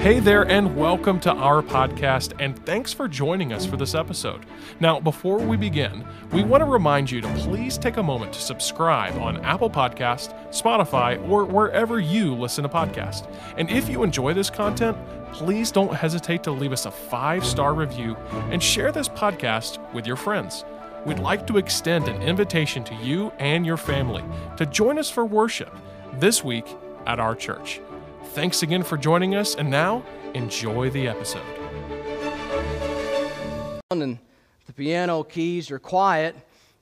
Hey there, and welcome to our podcast, and thanks for joining us for this episode. Now, before we begin, we want to remind you to please take a moment to subscribe on Apple Podcast, Spotify, or wherever you listen to podcasts. And if you enjoy this content, please don't hesitate to leave us a five star review and share this podcast with your friends. We'd like to extend an invitation to you and your family to join us for worship this week at our church. Thanks again for joining us, and now enjoy the episode. And the piano keys are quiet.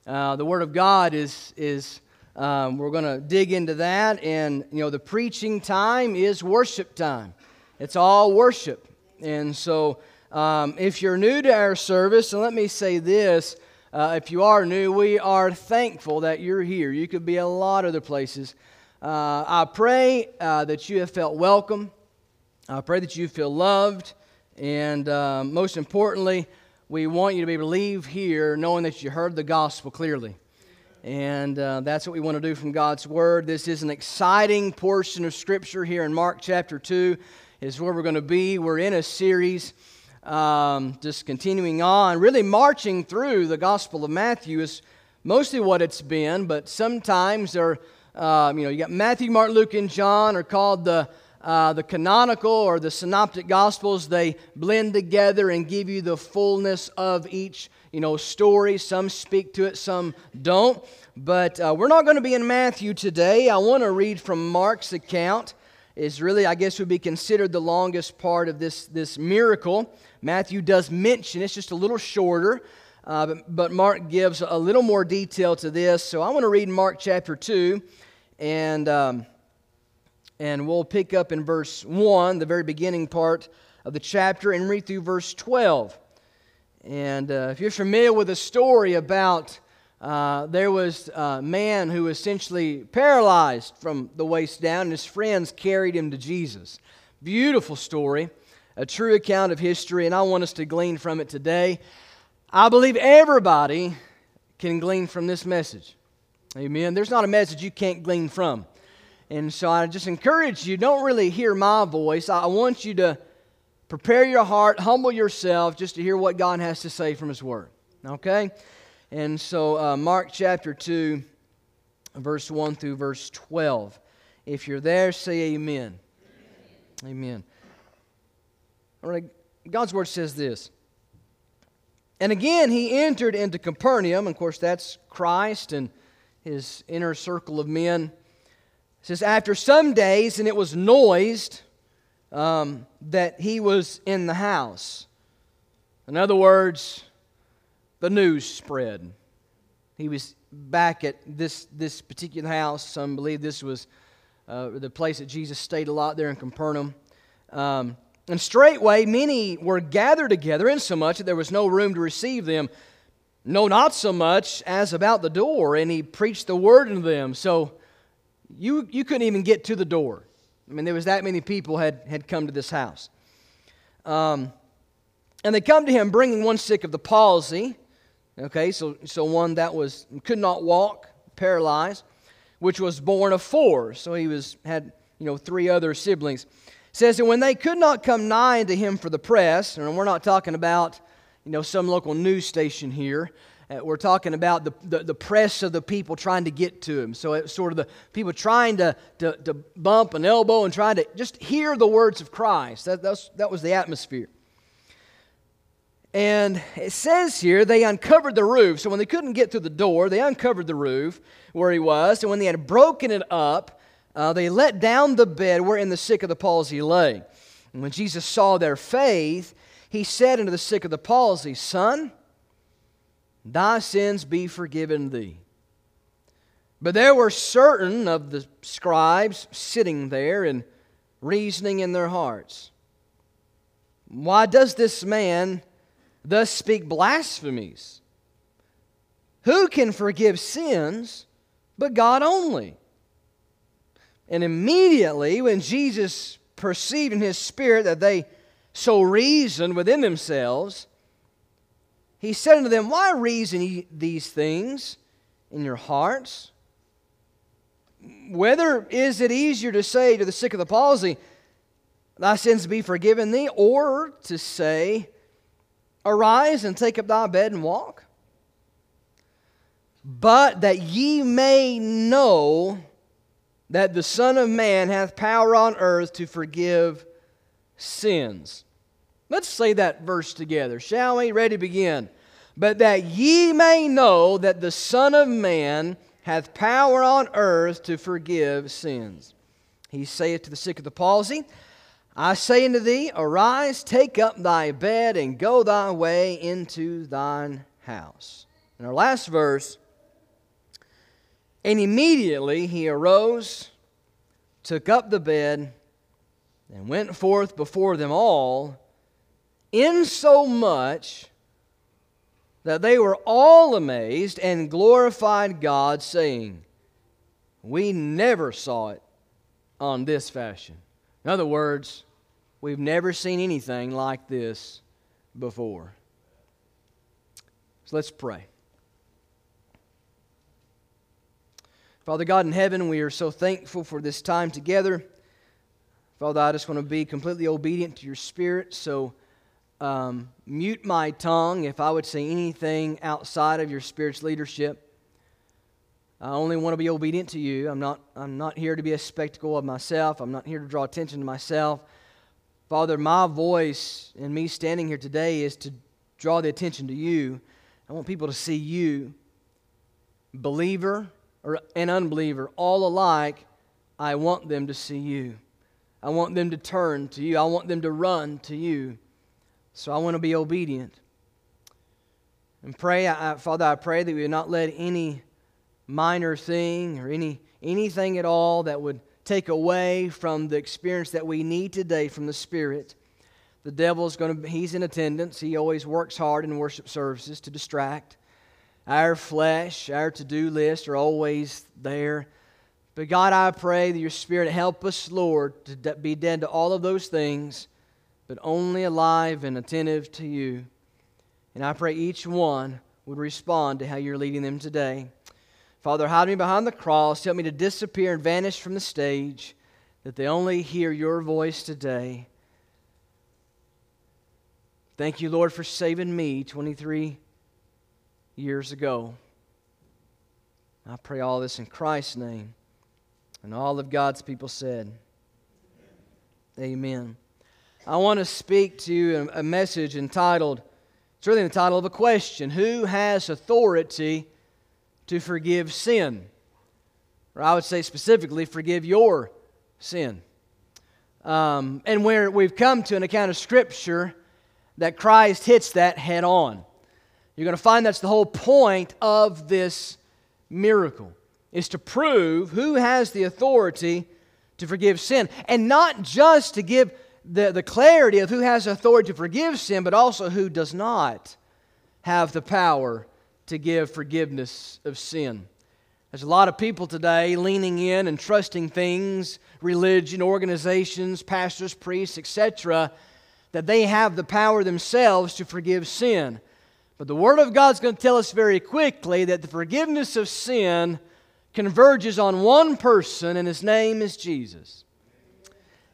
Uh, the Word of God is is um, we're going to dig into that, and you know the preaching time is worship time. It's all worship, and so um, if you're new to our service, and let me say this. Uh, if you are new, we are thankful that you're here. You could be a lot of other places. Uh, I pray uh, that you have felt welcome. I pray that you feel loved. And uh, most importantly, we want you to be able to leave here knowing that you heard the gospel clearly. And uh, that's what we want to do from God's Word. This is an exciting portion of Scripture here in Mark chapter 2, is where we're going to be. We're in a series, um, just continuing on, really marching through the Gospel of Matthew is mostly what it's been, but sometimes there um, you know, you got Matthew, Mark, Luke, and John are called the, uh, the canonical or the synoptic gospels. They blend together and give you the fullness of each, you know, story. Some speak to it, some don't. But uh, we're not going to be in Matthew today. I want to read from Mark's account. Is really, I guess, would be considered the longest part of this, this miracle. Matthew does mention it's just a little shorter. Uh, but, but, Mark gives a little more detail to this. So I want to read Mark chapter 2, and, um, and we'll pick up in verse 1, the very beginning part of the chapter, and read through verse 12. And uh, if you're familiar with the story about uh, there was a man who was essentially paralyzed from the waist down, and his friends carried him to Jesus. Beautiful story, a true account of history, and I want us to glean from it today. I believe everybody can glean from this message. Amen. There's not a message you can't glean from. And so I just encourage you don't really hear my voice. I want you to prepare your heart, humble yourself just to hear what God has to say from His Word. Okay? And so, uh, Mark chapter 2, verse 1 through verse 12. If you're there, say amen. Amen. amen. All right. God's Word says this. And again, he entered into Capernaum. Of course, that's Christ and his inner circle of men. It says, After some days, and it was noised um, that he was in the house. In other words, the news spread. He was back at this, this particular house. Some believe this was uh, the place that Jesus stayed a lot there in Capernaum. Um, and straightway many were gathered together, insomuch that there was no room to receive them. No, not so much as about the door, and he preached the word unto them. So you, you couldn't even get to the door. I mean, there was that many people had, had come to this house. Um, and they come to him bringing one sick of the palsy. Okay, so, so one that was could not walk, paralyzed, which was born of four. So he was had you know three other siblings says that when they could not come nigh unto him for the press, and we're not talking about you know some local news station here. Uh, we're talking about the, the, the, press of the people trying to get to him. So it's sort of the people trying to, to, to bump an elbow and trying to just hear the words of Christ. That, that was the atmosphere. And it says here they uncovered the roof. So when they couldn't get through the door, they uncovered the roof where he was. And when they had broken it up, uh, they let down the bed wherein the sick of the palsy lay. And when Jesus saw their faith, he said unto the sick of the palsy, Son, thy sins be forgiven thee. But there were certain of the scribes sitting there and reasoning in their hearts. Why does this man thus speak blasphemies? Who can forgive sins but God only? And immediately, when Jesus perceived in his spirit that they so reasoned within themselves, he said unto them, Why reason ye these things in your hearts? Whether is it easier to say to the sick of the palsy, thy sins be forgiven thee, or to say, Arise and take up thy bed and walk? But that ye may know that the Son of Man hath power on earth to forgive sins. Let's say that verse together, shall we? Ready to begin. But that ye may know that the Son of Man hath power on earth to forgive sins. He saith to the sick of the palsy, I say unto thee, Arise, take up thy bed, and go thy way into thine house. In our last verse, and immediately he arose, took up the bed, and went forth before them all, insomuch that they were all amazed and glorified God, saying, We never saw it on this fashion. In other words, We've never seen anything like this before. So let's pray. Father God in heaven, we are so thankful for this time together. Father, I just want to be completely obedient to your spirit. So um, mute my tongue if I would say anything outside of your spirit's leadership. I only want to be obedient to you. I'm not, I'm not here to be a spectacle of myself. I'm not here to draw attention to myself. Father, my voice and me standing here today is to draw the attention to you. I want people to see you, believer or an unbeliever, all alike. I want them to see you. I want them to turn to you. I want them to run to you. So I want to be obedient. And pray, I, Father, I pray that we would not let any minor thing or any anything at all that would take away from the experience that we need today from the Spirit. The devil's going to, he's in attendance. He always works hard in worship services to distract. Our flesh, our to do list are always there. But God, I pray that your Spirit help us, Lord, to be dead to all of those things, but only alive and attentive to you. And I pray each one would respond to how you're leading them today. Father, hide me behind the cross. Help me to disappear and vanish from the stage, that they only hear your voice today. Thank you, Lord, for saving me 23 years ago. I pray all this in Christ's name. And all of God's people said, Amen. I want to speak to you a message entitled, it's really the title of a question Who has authority? to forgive sin. Or I would say specifically, forgive your sin. Um, and where we've come to an account of Scripture that Christ hits that head on. You're going to find that's the whole point of this miracle is to prove who has the authority to forgive sin. And not just to give the, the clarity of who has authority to forgive sin, but also who does not have the power to give forgiveness of sin. There's a lot of people today leaning in and trusting things, religion, organizations, pastors, priests, etc., that they have the power themselves to forgive sin. But the Word of God's going to tell us very quickly that the forgiveness of sin converges on one person, and his name is Jesus.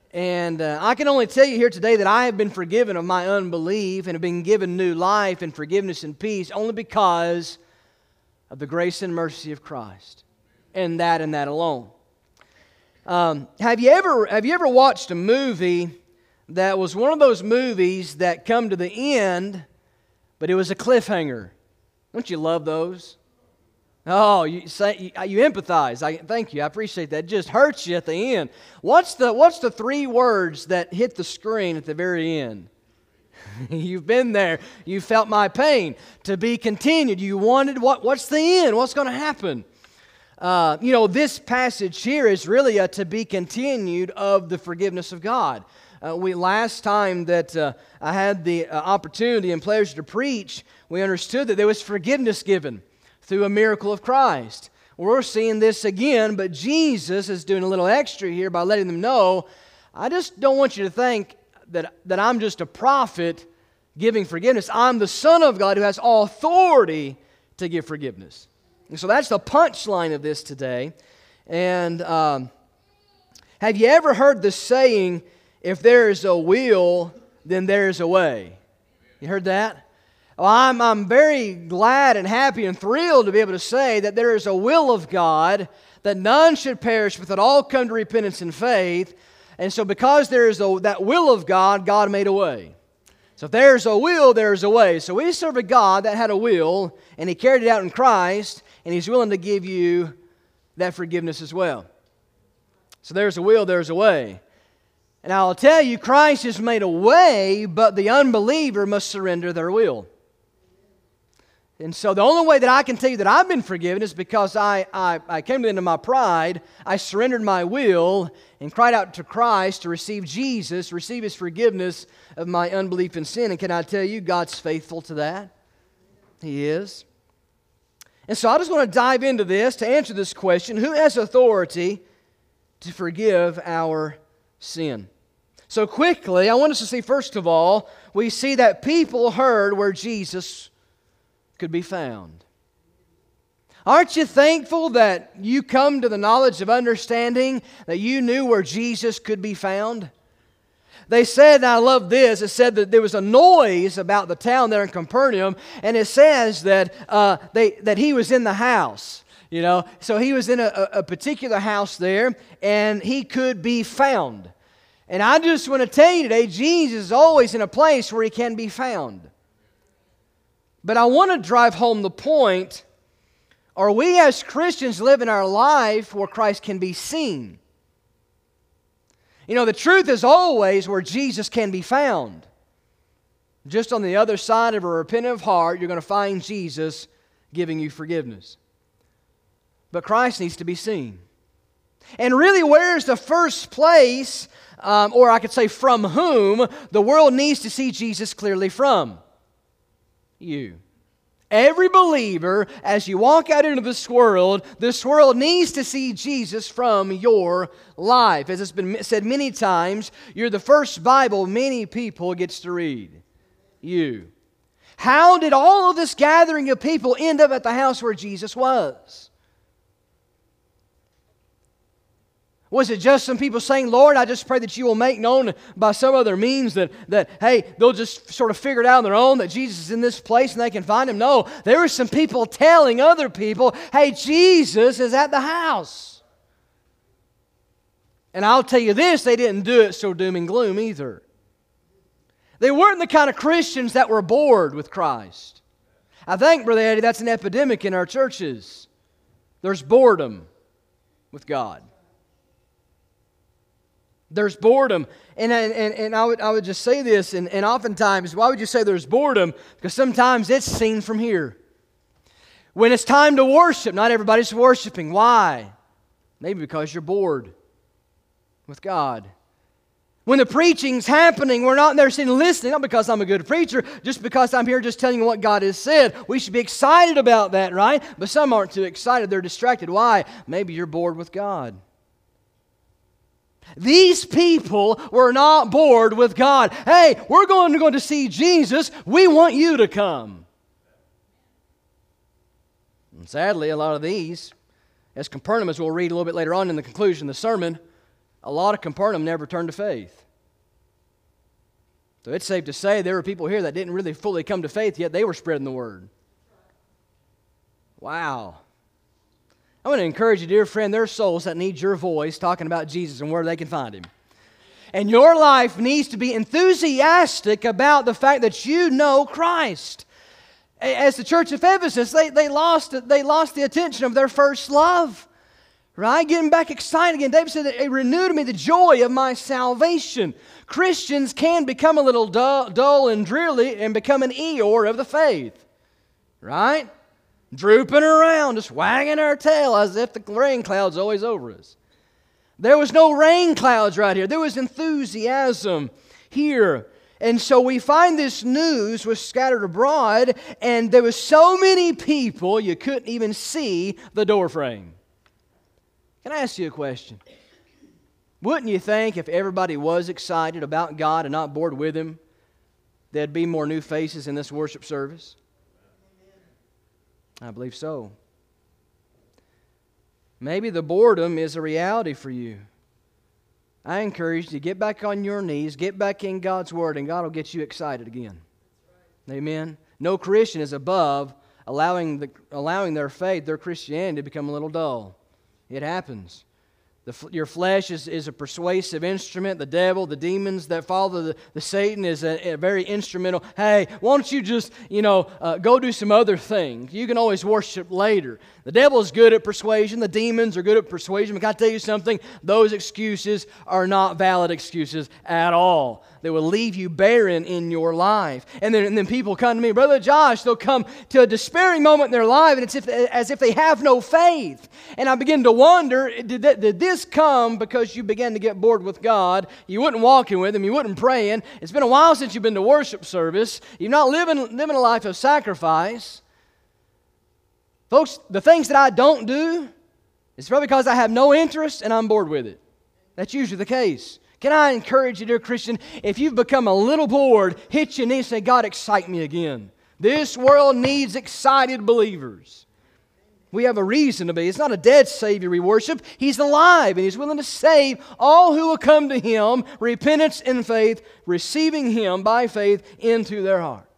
And uh, I can only tell you here today that I have been forgiven of my unbelief and have been given new life and forgiveness and peace only because of the grace and mercy of Christ. And that and that alone. Um, have, you ever, have you ever watched a movie that was one of those movies that come to the end, but it was a cliffhanger? Don't you love those? Oh, you, say, you, you empathize. I, thank you. I appreciate that. It just hurts you at the end. What's the, what's the three words that hit the screen at the very end? You've been there. You felt my pain. To be continued. You wanted what? What's the end? What's going to happen? Uh, you know, this passage here is really a to be continued of the forgiveness of God. Uh, we last time that uh, I had the uh, opportunity and pleasure to preach, we understood that there was forgiveness given through a miracle of Christ. We're seeing this again, but Jesus is doing a little extra here by letting them know I just don't want you to think that, that I'm just a prophet giving forgiveness. I'm the Son of God who has authority to give forgiveness. And so that's the punchline of this today. And um, have you ever heard the saying, if there is a will, then there is a way. You heard that? Well, I'm, I'm very glad and happy and thrilled to be able to say that there is a will of God that none should perish, but that all come to repentance and faith. And so, because there is a, that will of God, God made a way. So, if there's a will, there's a way. So, we serve a God that had a will, and He carried it out in Christ, and He's willing to give you that forgiveness as well. So, there's a will, there's a way. And I'll tell you, Christ has made a way, but the unbeliever must surrender their will. And so the only way that I can tell you that I've been forgiven is because I, I, I came to the end of my pride, I surrendered my will, and cried out to Christ to receive Jesus, receive his forgiveness of my unbelief and sin. And can I tell you, God's faithful to that? He is. And so I just want to dive into this to answer this question who has authority to forgive our sin? So, quickly, I want us to see, first of all, we see that people heard where Jesus could be found. Aren't you thankful that you come to the knowledge of understanding that you knew where Jesus could be found? They said, and I love this, it said that there was a noise about the town there in Capernaum, and it says that, uh, they, that he was in the house. You know, so he was in a, a particular house there, and he could be found. And I just want to tell you today, Jesus is always in a place where he can be found. But I want to drive home the point are we as Christians living our life where Christ can be seen? You know, the truth is always where Jesus can be found. Just on the other side of a repentant heart, you're going to find Jesus giving you forgiveness. But Christ needs to be seen. And really, where's the first place, um, or I could say from whom, the world needs to see Jesus clearly from? you. Every believer, as you walk out into this world, this world needs to see Jesus from your life. As it's been said many times, you're the first Bible many people gets to read. You. How did all of this gathering of people end up at the house where Jesus was? Was it just some people saying, Lord, I just pray that you will make known by some other means that, that, hey, they'll just sort of figure it out on their own that Jesus is in this place and they can find him? No, there were some people telling other people, hey, Jesus is at the house. And I'll tell you this, they didn't do it so doom and gloom either. They weren't the kind of Christians that were bored with Christ. I think, Brother Eddie, that's an epidemic in our churches. There's boredom with God. There's boredom. And, and, and I, would, I would just say this, and, and oftentimes, why would you say there's boredom? Because sometimes it's seen from here. When it's time to worship, not everybody's worshiping. Why? Maybe because you're bored with God. When the preaching's happening, we're not there sitting listening, not because I'm a good preacher, just because I'm here just telling you what God has said. We should be excited about that, right? But some aren't too excited. They're distracted. Why? Maybe you're bored with God. These people were not bored with God. Hey, we're going to go to see Jesus. We want you to come. And sadly, a lot of these, as Capernaum, as we'll read a little bit later on in the conclusion of the sermon, a lot of Capernaum never turned to faith. So it's safe to say there were people here that didn't really fully come to faith, yet they were spreading the word. Wow. I want to encourage you, dear friend, there are souls that need your voice talking about Jesus and where they can find him. And your life needs to be enthusiastic about the fact that you know Christ. As the church of Ephesus, they, they, lost, they lost the attention of their first love. Right? Getting back excited again. David said, It renewed me the joy of my salvation. Christians can become a little dull, dull and dreary and become an Eeyore of the faith. Right? Drooping around, just wagging our tail as if the rain cloud's always over us. There was no rain clouds right here. There was enthusiasm here. And so we find this news was scattered abroad, and there was so many people you couldn't even see the doorframe. Can I ask you a question? Wouldn't you think if everybody was excited about God and not bored with Him, there'd be more new faces in this worship service? I believe so. Maybe the boredom is a reality for you. I encourage you to get back on your knees, get back in God's Word, and God will get you excited again. Amen. No Christian is above allowing, the, allowing their faith, their Christianity, to become a little dull. It happens. The, your flesh is, is a persuasive instrument. The devil, the demons that follow the, the Satan is a, a very instrumental. Hey, why don't you just, you know, uh, go do some other things? You can always worship later. The devil is good at persuasion. The demons are good at persuasion. But can I tell you something? Those excuses are not valid excuses at all. They will leave you barren in your life. And then, and then people come to me, Brother Josh, they'll come to a despairing moment in their life, and it's if, as if they have no faith. And I begin to wonder did, that, did this come because you began to get bored with God? You wouldn't walking with Him, you wouldn't praying. It's been a while since you've been to worship service. You're not living, living a life of sacrifice. Folks, the things that I don't do, it's probably because I have no interest and I'm bored with it. That's usually the case. Can I encourage you, dear Christian, if you've become a little bored, hit your knee and say, God, excite me again. This world needs excited believers. We have a reason to be. It's not a dead Savior we worship. He's alive and He's willing to save all who will come to Him, repentance and faith, receiving Him by faith into their heart.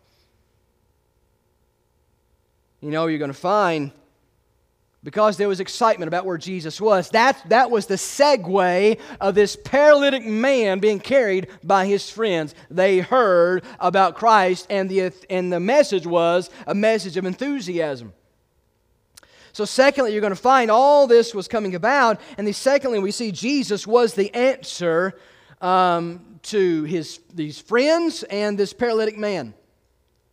You know, you're going to find because there was excitement about where Jesus was. That, that was the segue of this paralytic man being carried by his friends. They heard about Christ, and the, and the message was a message of enthusiasm. So, secondly, you're going to find all this was coming about. And the secondly, we see Jesus was the answer um, to his, these friends and this paralytic man.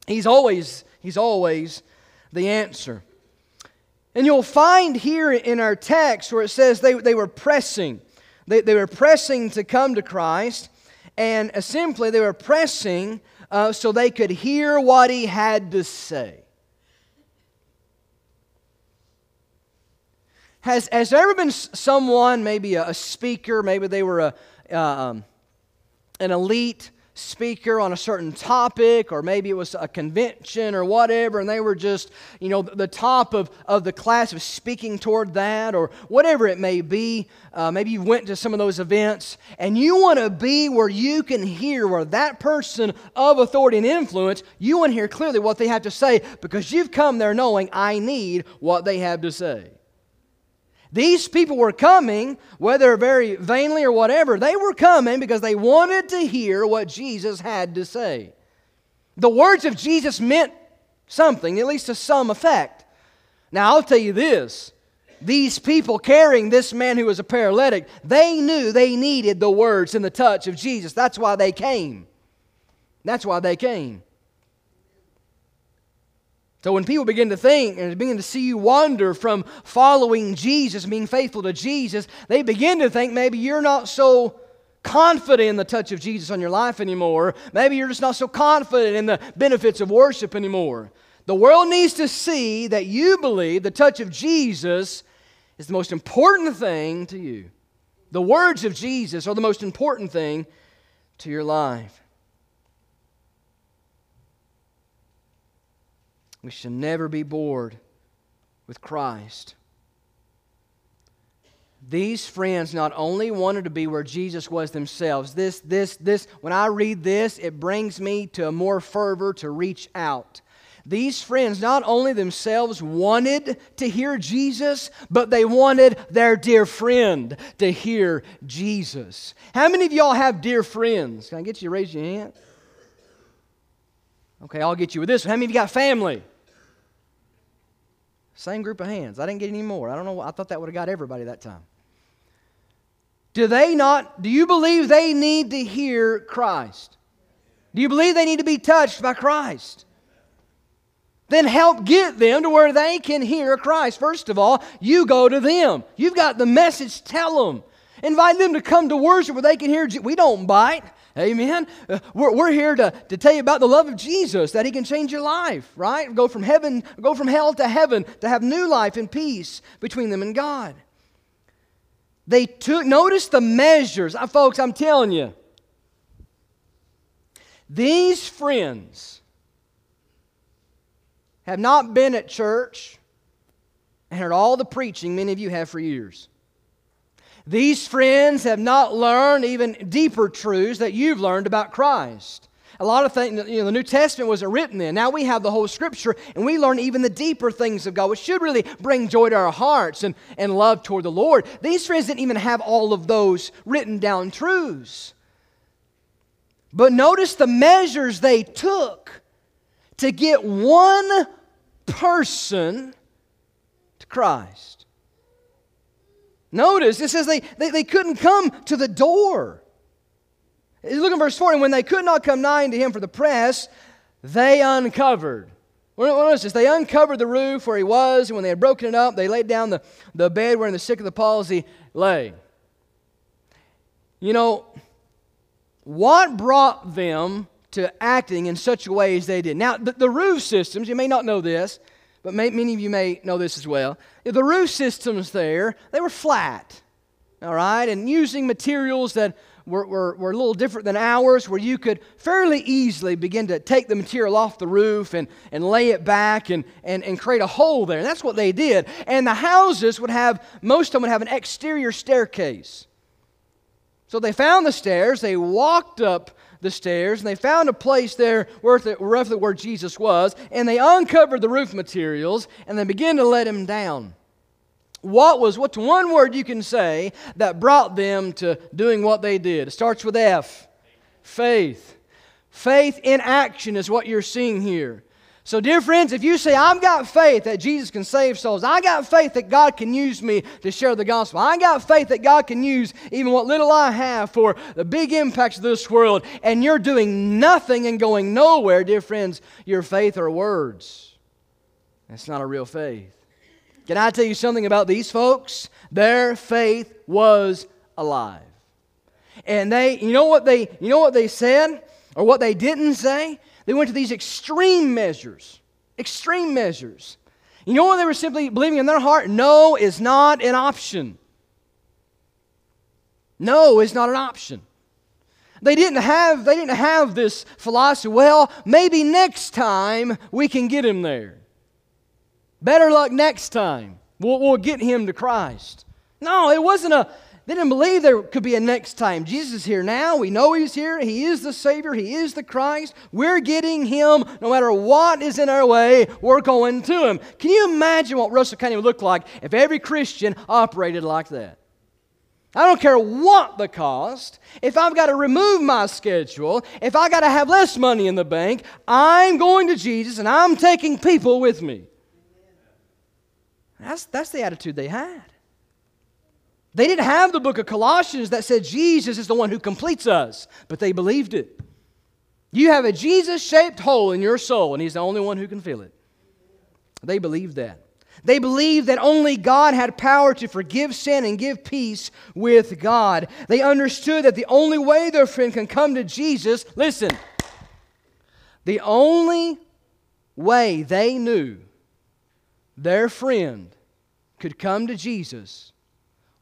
He's always, he's always the answer. And you'll find here in our text where it says they, they were pressing. They, they were pressing to come to Christ, and uh, simply they were pressing uh, so they could hear what he had to say. Has, has there ever been someone, maybe a, a speaker, maybe they were a, uh, um, an elite speaker on a certain topic, or maybe it was a convention or whatever, and they were just, you know, the top of, of the class of speaking toward that, or whatever it may be. Uh, maybe you went to some of those events, and you want to be where you can hear, where that person of authority and influence, you want to hear clearly what they have to say because you've come there knowing I need what they have to say. These people were coming, whether very vainly or whatever, they were coming because they wanted to hear what Jesus had to say. The words of Jesus meant something, at least to some effect. Now, I'll tell you this these people carrying this man who was a paralytic, they knew they needed the words and the touch of Jesus. That's why they came. That's why they came. So when people begin to think and begin to see you wander from following Jesus, being faithful to Jesus, they begin to think maybe you're not so confident in the touch of Jesus on your life anymore. Maybe you're just not so confident in the benefits of worship anymore. The world needs to see that you believe the touch of Jesus is the most important thing to you. The words of Jesus are the most important thing to your life. We should never be bored with Christ. These friends not only wanted to be where Jesus was themselves. This, this, this, when I read this, it brings me to more fervor to reach out. These friends not only themselves wanted to hear Jesus, but they wanted their dear friend to hear Jesus. How many of y'all have dear friends? Can I get you to raise your hand? Okay, I'll get you with this. How many of you got family? Same group of hands. I didn't get any more. I don't know. I thought that would have got everybody that time. Do they not, do you believe they need to hear Christ? Do you believe they need to be touched by Christ? Then help get them to where they can hear Christ. First of all, you go to them. You've got the message, tell them. Invite them to come to worship where they can hear. We don't bite. Amen. Uh, we're, we're here to, to tell you about the love of Jesus, that He can change your life, right? Go from heaven, go from hell to heaven, to have new life and peace between them and God. They took, notice the measures. Uh, folks, I'm telling you, these friends have not been at church and heard all the preaching many of you have for years. These friends have not learned even deeper truths that you've learned about Christ. A lot of things, you know, the New Testament wasn't written then. Now we have the whole Scripture, and we learn even the deeper things of God, which should really bring joy to our hearts and, and love toward the Lord. These friends didn't even have all of those written down truths. But notice the measures they took to get one person to Christ. Notice it says they, they, they couldn't come to the door. Look at verse 4 and when they could not come nigh unto him for the press, they uncovered. Notice this. They uncovered the roof where he was, and when they had broken it up, they laid down the, the bed wherein the sick of the palsy lay. You know, what brought them to acting in such a way as they did? Now, the, the roof systems, you may not know this, but may, many of you may know this as well. The roof systems there, they were flat, all right, and using materials that were, were, were a little different than ours, where you could fairly easily begin to take the material off the roof and, and lay it back and, and, and create a hole there. And that's what they did. And the houses would have, most of them would have an exterior staircase. So they found the stairs, they walked up the stairs, and they found a place there roughly where Jesus was, and they uncovered the roof materials, and they began to let him down. What was, what's one word you can say that brought them to doing what they did? It starts with F faith. Faith in action is what you're seeing here. So, dear friends, if you say, I've got faith that Jesus can save souls, I got faith that God can use me to share the gospel, I got faith that God can use even what little I have for the big impacts of this world, and you're doing nothing and going nowhere, dear friends, your faith are words. That's not a real faith. Can I tell you something about these folks? Their faith was alive. And they, you know what they, you know what they said? Or what they didn't say? They went to these extreme measures. Extreme measures. You know what they were simply believing in their heart? No is not an option. No is not an option. They didn't have, they didn't have this philosophy, well, maybe next time we can get him there. Better luck next time. We'll, we'll get him to Christ. No, it wasn't a, they didn't believe there could be a next time. Jesus is here now. We know He's here. He is the Savior. He is the Christ. We're getting Him no matter what is in our way. We're going to Him. Can you imagine what Russell County would look like if every Christian operated like that? I don't care what the cost. If I've got to remove my schedule, if I've got to have less money in the bank, I'm going to Jesus and I'm taking people with me. That's, that's the attitude they had. They didn't have the book of Colossians that said Jesus is the one who completes us, but they believed it. You have a Jesus shaped hole in your soul, and He's the only one who can fill it. They believed that. They believed that only God had power to forgive sin and give peace with God. They understood that the only way their friend can come to Jesus, listen, the only way they knew their friend could come to Jesus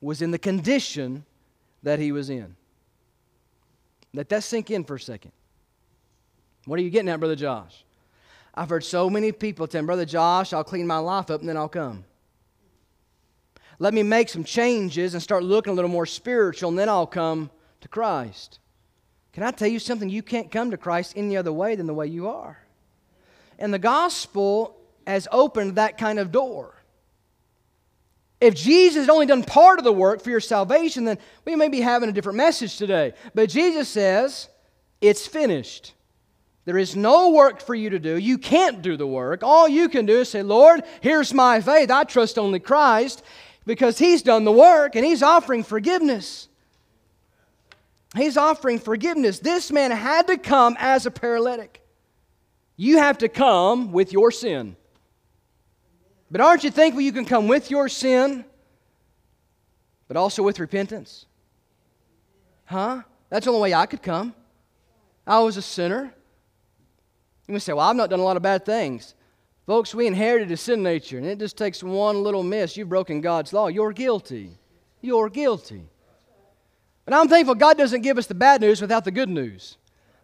was in the condition that he was in. Let that sink in for a second. What are you getting at, Brother Josh? I've heard so many people tell Brother Josh, I'll clean my life up and then I'll come. Let me make some changes and start looking a little more spiritual and then I'll come to Christ. Can I tell you something? You can't come to Christ any other way than the way you are. And the gospel has opened that kind of door. If Jesus had only done part of the work for your salvation, then we may be having a different message today. But Jesus says, it's finished. There is no work for you to do. You can't do the work. All you can do is say, Lord, here's my faith. I trust only Christ because He's done the work and He's offering forgiveness. He's offering forgiveness. This man had to come as a paralytic. You have to come with your sin. But aren't you thankful you can come with your sin, but also with repentance? Huh? That's the only way I could come. I was a sinner. You may say, Well, I've not done a lot of bad things. Folks, we inherited a sin nature, and it just takes one little miss. You've broken God's law. You're guilty. You're guilty. But I'm thankful God doesn't give us the bad news without the good news.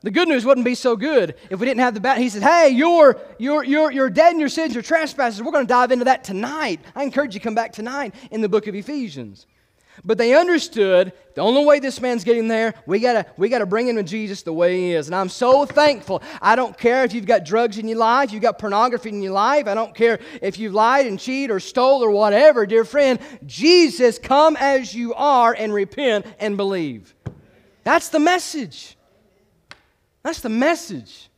The good news wouldn't be so good if we didn't have the bad. He said, Hey, you're, you're, you're, you're dead in your sins, your trespasses. We're going to dive into that tonight. I encourage you to come back tonight in the book of Ephesians. But they understood the only way this man's getting there, we gotta, we gotta bring him to Jesus the way he is. And I'm so thankful. I don't care if you've got drugs in your life, you've got pornography in your life. I don't care if you've lied and cheated or stole or whatever, dear friend. Jesus, come as you are and repent and believe. That's the message. That's the message.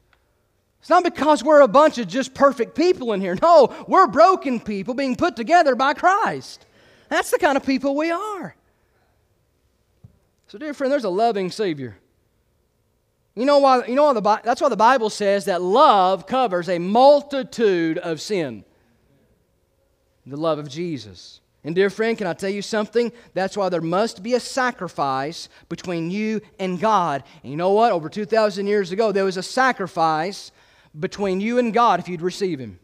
It's not because we're a bunch of just perfect people in here. No, we're broken people being put together by Christ. That's the kind of people we are. So, dear friend, there's a loving Savior. You know why? You know why the, that's why the Bible says that love covers a multitude of sin. The love of Jesus. And, dear friend, can I tell you something? That's why there must be a sacrifice between you and God. And you know what? Over 2,000 years ago, there was a sacrifice between you and God if you'd receive Him.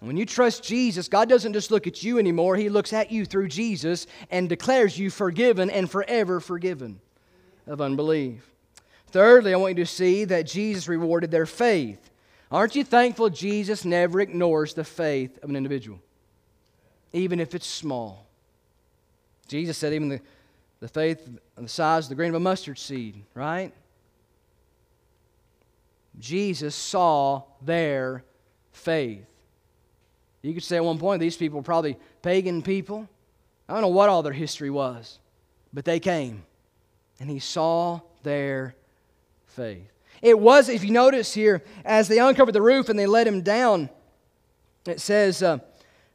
When you trust Jesus, God doesn't just look at you anymore, He looks at you through Jesus and declares you forgiven and forever forgiven of unbelief. Thirdly, I want you to see that Jesus rewarded their faith. Aren't you thankful Jesus never ignores the faith of an individual, even if it's small? Jesus said, even the, the faith the size of the grain of a mustard seed, right? Jesus saw their faith. You could say at one point these people were probably pagan people. I don't know what all their history was, but they came and he saw their faith. It was, if you notice here, as they uncovered the roof and they let him down, it says uh,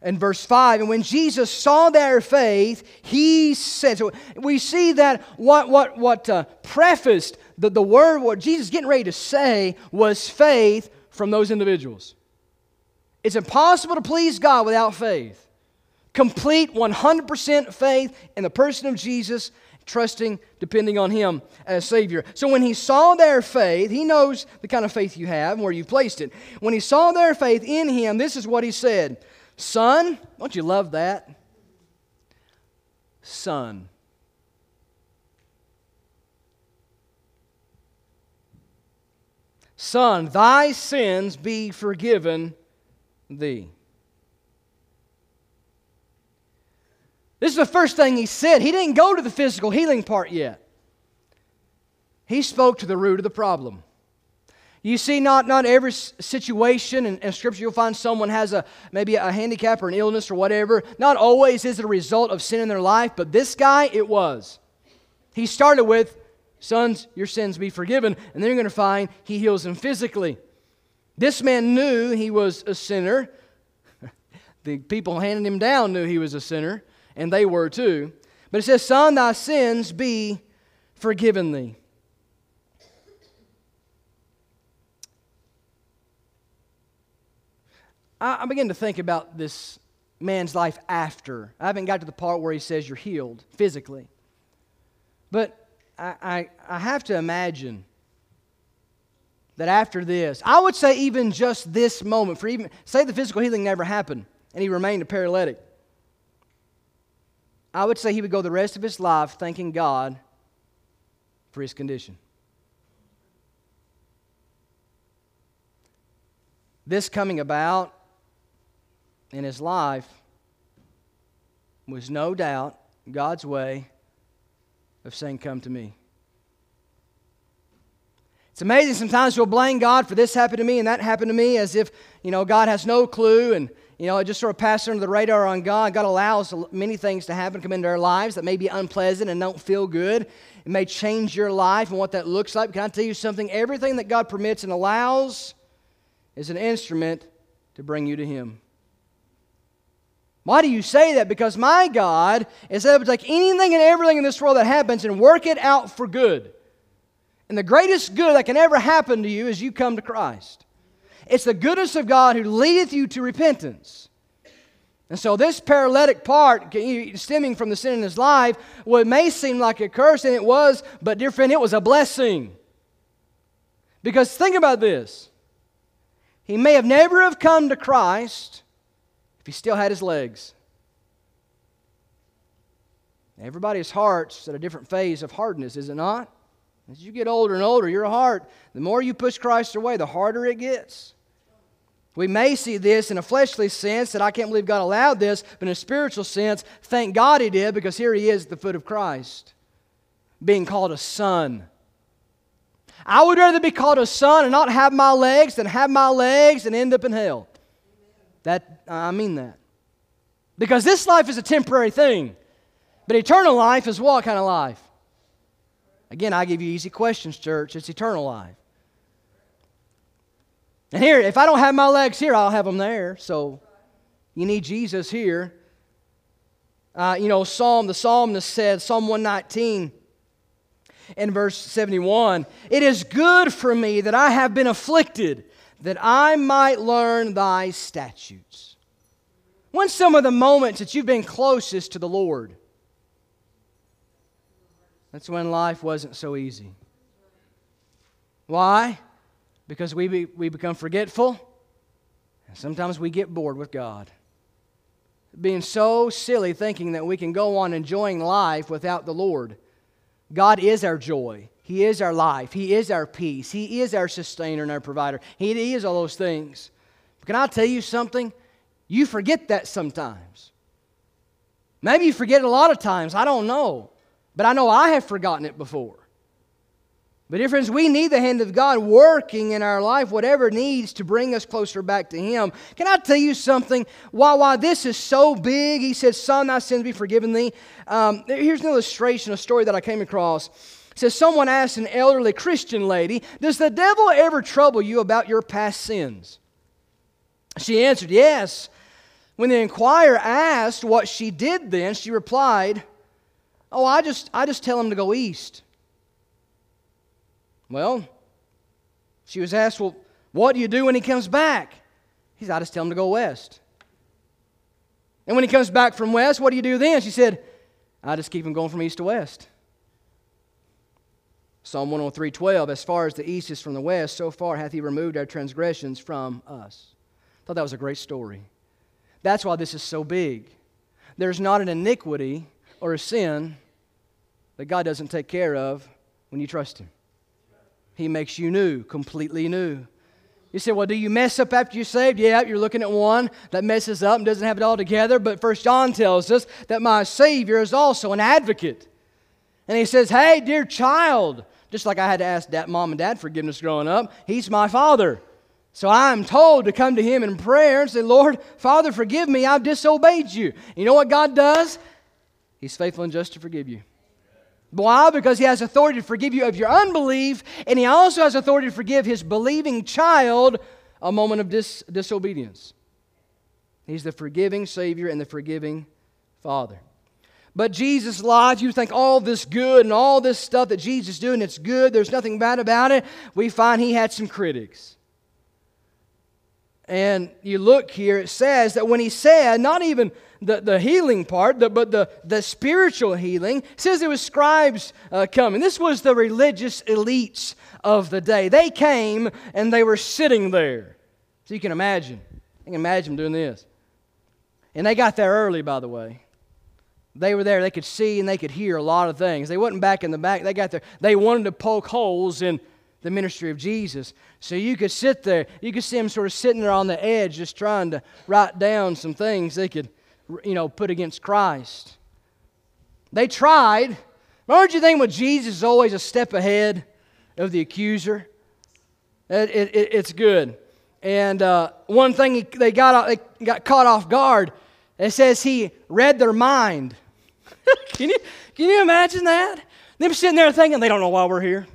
in verse 5 and when Jesus saw their faith, he said, so we see that what, what, what uh, prefaced the, the word, what Jesus getting ready to say, was faith from those individuals. It's impossible to please God without faith. Complete 100% faith in the person of Jesus, trusting, depending on Him as Savior. So when He saw their faith, He knows the kind of faith you have and where you've placed it. When He saw their faith in Him, this is what He said Son, don't you love that? Son. Son, thy sins be forgiven thee. This is the first thing he said. He didn't go to the physical healing part yet. He spoke to the root of the problem. You see, not, not every situation in, in, Scripture you'll find someone has a maybe a handicap or an illness or whatever. Not always is it a result of sin in their life, but this guy, it was. He started with, Sons, your sins be forgiven, and then you're going to find he heals them physically. This man knew he was a sinner. the people handing him down knew he was a sinner, and they were too. But it says, Son, thy sins be forgiven thee. I, I begin to think about this man's life after. I haven't got to the part where he says you're healed physically. But I, I, I have to imagine that after this, I would say even just this moment, for even, say the physical healing never happened and he remained a paralytic, I would say he would go the rest of his life thanking God for his condition. This coming about in his life was no doubt God's way of saying, Come to me. It's amazing sometimes we'll blame God for this happened to me and that happened to me as if, you know, God has no clue and, you know, it just sort of passes under the radar on God. God allows many things to happen, come into our lives that may be unpleasant and don't feel good. It may change your life and what that looks like. Can I tell you something? Everything that God permits and allows is an instrument to bring you to Him. Why do you say that? Because my God is able to take anything and everything in this world that happens and work it out for good. And the greatest good that can ever happen to you is you come to Christ. It's the goodness of God who leadeth you to repentance. And so, this paralytic part, stemming from the sin in his life, what may seem like a curse, and it was, but dear friend, it was a blessing. Because think about this. He may have never have come to Christ if he still had his legs. Everybody's heart's at a different phase of hardness, is it not? As you get older and older, your heart, the more you push Christ away, the harder it gets. We may see this in a fleshly sense that I can't believe God allowed this, but in a spiritual sense, thank God He did because here He is at the foot of Christ, being called a son. I would rather be called a son and not have my legs than have my legs and end up in hell. That I mean that. Because this life is a temporary thing. But eternal life is what kind of life? Again, I give you easy questions, church. It's eternal life. And here, if I don't have my legs here, I'll have them there. So you need Jesus here. Uh, you know, Psalm, the psalmist said, Psalm 119 in verse 71 It is good for me that I have been afflicted, that I might learn thy statutes. When's some of the moments that you've been closest to the Lord? That's when life wasn't so easy. Why? because we, be, we become forgetful, and sometimes we get bored with God. Being so silly thinking that we can go on enjoying life without the Lord. God is our joy. He is our life. He is our peace. He is our sustainer and our provider. He, is all those things. But can I tell you something? You forget that sometimes. Maybe you forget it a lot of times. I don't know. But I know I have forgotten it before. But, dear friends, we need the hand of God working in our life, whatever needs to bring us closer back to Him. Can I tell you something? Why, why this is so big, He says, Son, thy sins be forgiven thee. Um, here's an illustration, a story that I came across. Says, Someone asked an elderly Christian lady, Does the devil ever trouble you about your past sins? She answered, Yes. When the inquirer asked what she did then, she replied, Oh, I just, I just tell him to go east. Well, she was asked, Well, what do you do when he comes back? He said, I just tell him to go west. And when he comes back from west, what do you do then? She said, I just keep him going from east to west. Psalm 103 12, as far as the east is from the west, so far hath he removed our transgressions from us. I thought that was a great story. That's why this is so big. There's not an iniquity or a sin that God doesn't take care of when you trust him. He makes you new, completely new. You say, well, do you mess up after you're saved? Yeah, you're looking at one that messes up and doesn't have it all together. But First John tells us that my Savior is also an advocate. And he says, hey, dear child, just like I had to ask that mom and dad forgiveness growing up, he's my father. So I'm told to come to him in prayer and say, Lord, Father, forgive me. I've disobeyed you. You know what God does? He's faithful and just to forgive you. Why? Because he has authority to forgive you of your unbelief, and he also has authority to forgive his believing child a moment of dis- disobedience. He's the forgiving Savior and the forgiving Father. But Jesus' life, you think all this good and all this stuff that Jesus is doing, it's good, there's nothing bad about it. We find he had some critics. And you look here, it says that when he said, not even the, the healing part, the, but the, the spiritual healing, says there was scribes uh, coming. This was the religious elites of the day. They came and they were sitting there. So you can imagine. You can imagine them doing this. And they got there early, by the way. They were there. They could see and they could hear a lot of things. They wasn't back in the back. They got there. They wanted to poke holes in the ministry of Jesus. So you could sit there. You could see them sort of sitting there on the edge, just trying to write down some things they could you know, put against Christ. They tried. Aren't you think with Jesus is always a step ahead of the accuser? It, it, it, it's good. And uh, one thing he, they, got, they got caught off guard, it says he read their mind. can, you, can you imagine that? Them sitting there thinking they don't know why we're here.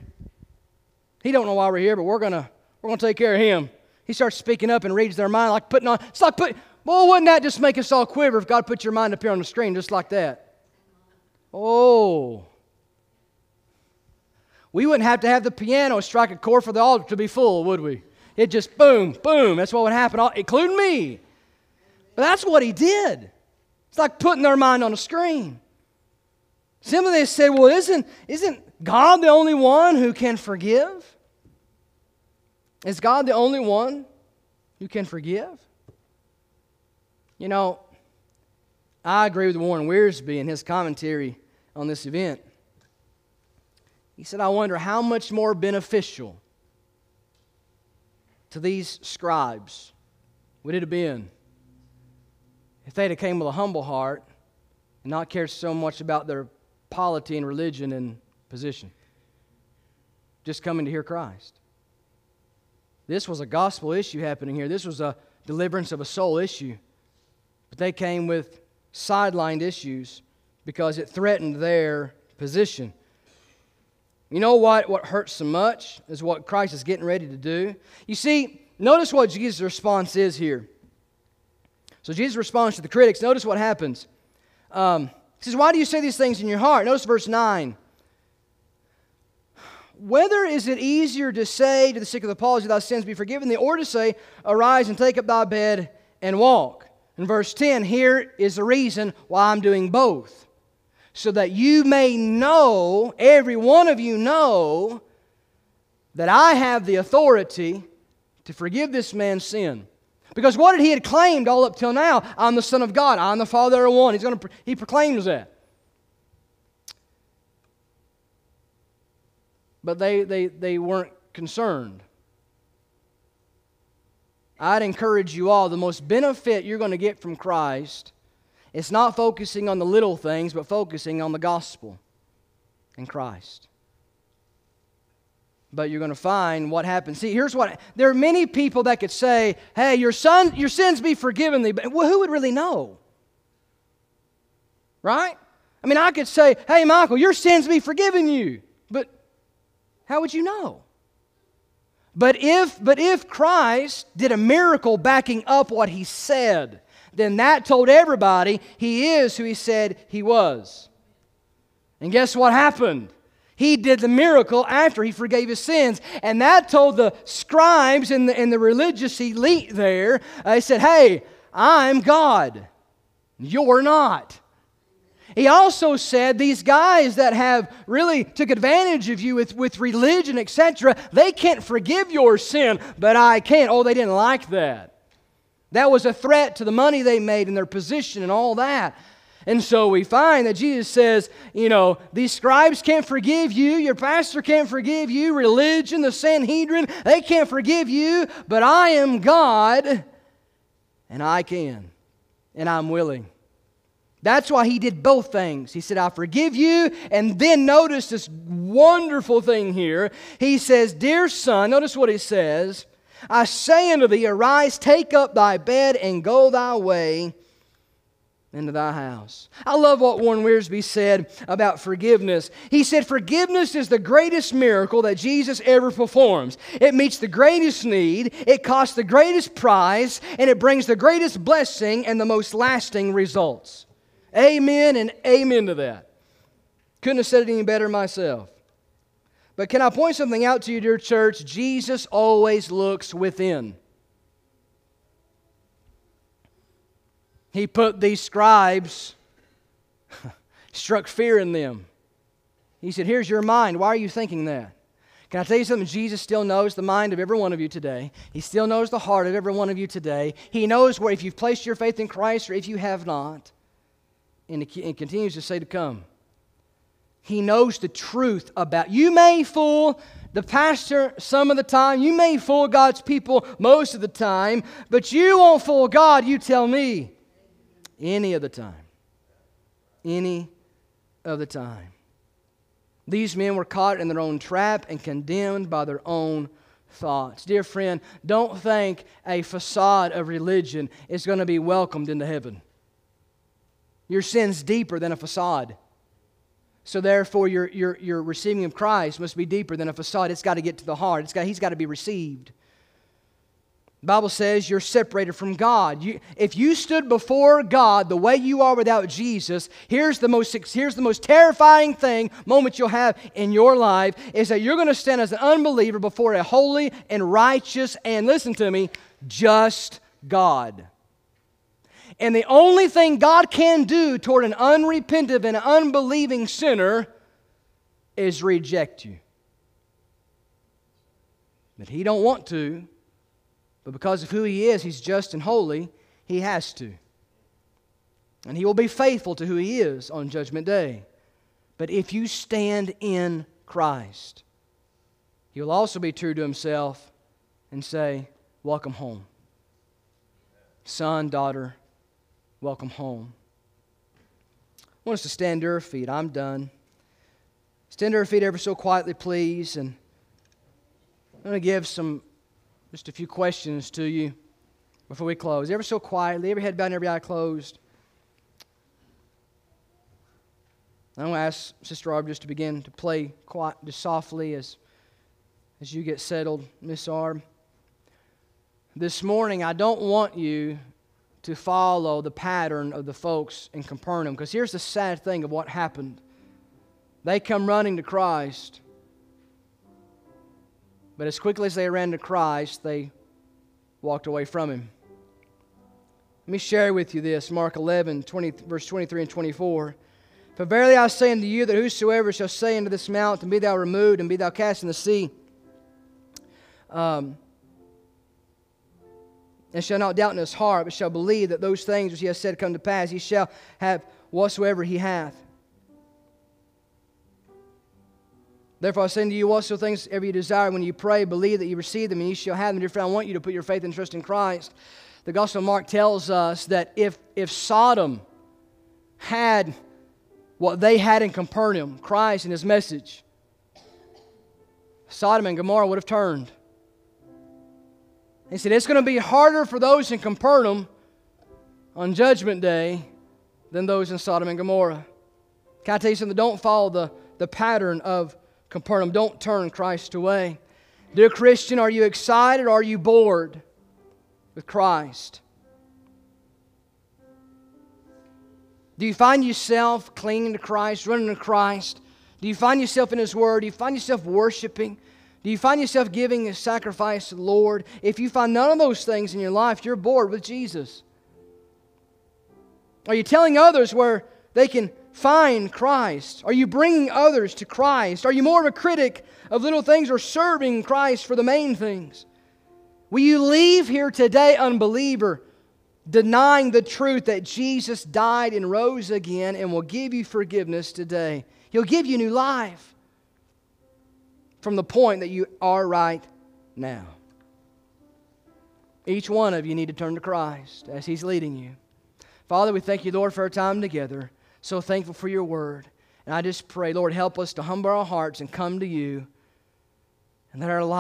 He don't know why we're here, but we're gonna we're gonna take care of him. He starts speaking up and reads their mind like putting on. It's like put, well, wouldn't that just make us all quiver if God put your mind up here on the screen just like that? Oh. We wouldn't have to have the piano strike a chord for the altar to be full, would we? It just boom, boom. That's what would happen, including me. But that's what he did. It's like putting their mind on a screen. Some of they say, well, isn't, isn't God the only one who can forgive? Is God the only one who can forgive? You know, I agree with Warren Wiersbe in his commentary on this event. He said, I wonder how much more beneficial to these scribes would it have been if they'd have came with a humble heart and not cared so much about their polity and religion and position? Just coming to hear Christ. This was a gospel issue happening here. This was a deliverance of a soul issue. But they came with sidelined issues because it threatened their position. You know what? What hurts so much is what Christ is getting ready to do. You see, notice what Jesus' response is here. So Jesus responds to the critics. Notice what happens. Um, he says, Why do you say these things in your heart? Notice verse 9. Whether is it easier to say to the sick of the palsy, Thy sins be forgiven thee, or to say, Arise and take up thy bed and walk? In verse 10, here is the reason why I'm doing both. So that you may know, every one of you know, that I have the authority to forgive this man's sin. Because what did he had claimed all up till now? I'm the Son of God. I'm the Father of one. He's to, he proclaims that. But they, they, they weren't concerned. I'd encourage you all the most benefit you're going to get from Christ is not focusing on the little things, but focusing on the gospel and Christ. But you're going to find what happens. See, here's what there are many people that could say, "Hey, your son, your sins be forgiven thee," but well, who would really know? Right? I mean, I could say, "Hey, Michael, your sins be forgiven you," but how would you know? But if, but if Christ did a miracle backing up what he said, then that told everybody he is who he said he was. And guess what happened? He did the miracle after he forgave his sins. And that told the scribes and the, and the religious elite there, uh, they said, Hey, I'm God. You're not. He also said these guys that have really took advantage of you with, with religion, etc., they can't forgive your sin, but I can. Oh, they didn't like that. That was a threat to the money they made and their position and all that. And so we find that Jesus says, you know, these scribes can't forgive you, your pastor can't forgive you, religion, the Sanhedrin, they can't forgive you, but I am God and I can, and I'm willing. That's why he did both things. He said, I forgive you. And then notice this wonderful thing here. He says, Dear son, notice what he says I say unto thee, Arise, take up thy bed, and go thy way into thy house. I love what Warren Wiersbe said about forgiveness. He said, Forgiveness is the greatest miracle that Jesus ever performs. It meets the greatest need, it costs the greatest price, and it brings the greatest blessing and the most lasting results. Amen and amen to that. Couldn't have said it any better myself. But can I point something out to you, dear church? Jesus always looks within. He put these scribes, struck fear in them. He said, Here's your mind. Why are you thinking that? Can I tell you something? Jesus still knows the mind of every one of you today. He still knows the heart of every one of you today. He knows where, if you've placed your faith in Christ or if you have not and it continues to say to come. He knows the truth about you may fool the pastor some of the time, you may fool God's people most of the time, but you won't fool God, you tell me, any of the time. Any of the time. These men were caught in their own trap and condemned by their own thoughts. Dear friend, don't think a facade of religion is going to be welcomed into heaven. Your sin's deeper than a facade. So therefore, your, your, your receiving of Christ must be deeper than a facade. It's got to get to the heart. It's got, he's got to be received. The Bible says you're separated from God. You, if you stood before God the way you are without Jesus, here's the most here's the most terrifying thing moment you'll have in your life is that you're going to stand as an unbeliever before a holy and righteous and listen to me, just God. And the only thing God can do toward an unrepentant and unbelieving sinner is reject you. But he don't want to, but because of who he is, he's just and holy, he has to. And he will be faithful to who he is on judgment day. But if you stand in Christ, he will also be true to himself and say, Welcome home. son, daughter, welcome home. I want us to stand to our feet. I'm done. Stand to our feet ever so quietly, please. And I'm going to give some, just a few questions to you before we close. Ever so quietly, every head bowed and every eye closed. I'm going to ask Sister Arb just to begin to play quiet, just softly as, as you get settled, Miss Arb. This morning, I don't want you to follow the pattern of the folks in Capernaum because here's the sad thing of what happened. They come running to Christ, but as quickly as they ran to Christ, they walked away from him. Let me share with you this Mark 11, 20, verse 23 and 24. For verily I say unto you that whosoever shall say unto this mountain, Be thou removed, and be thou cast in the sea, um, and shall not doubt in his heart, but shall believe that those things which he has said come to pass, he shall have whatsoever he hath. Therefore I say unto you, whatsoever things ever you desire, when you pray, believe that you receive them, and you shall have them. Dear friend, I want you to put your faith and trust in Christ. The Gospel of Mark tells us that if, if Sodom had what they had in Capernaum, Christ and his message, Sodom and Gomorrah would have turned. He said, It's going to be harder for those in Capernaum on Judgment Day than those in Sodom and Gomorrah. Can I tell you something? Don't follow the, the pattern of Capernaum. Don't turn Christ away. Dear Christian, are you excited or are you bored with Christ? Do you find yourself clinging to Christ, running to Christ? Do you find yourself in His Word? Do you find yourself worshiping? Do you find yourself giving a sacrifice to the Lord? If you find none of those things in your life, you're bored with Jesus. Are you telling others where they can find Christ? Are you bringing others to Christ? Are you more of a critic of little things or serving Christ for the main things? Will you leave here today, unbeliever, denying the truth that Jesus died and rose again and will give you forgiveness today. He'll give you new life from the point that you are right now. Each one of you need to turn to Christ as He's leading you. Father, we thank you, Lord, for our time together. So thankful for your word. And I just pray, Lord, help us to humble our hearts and come to you and that our lives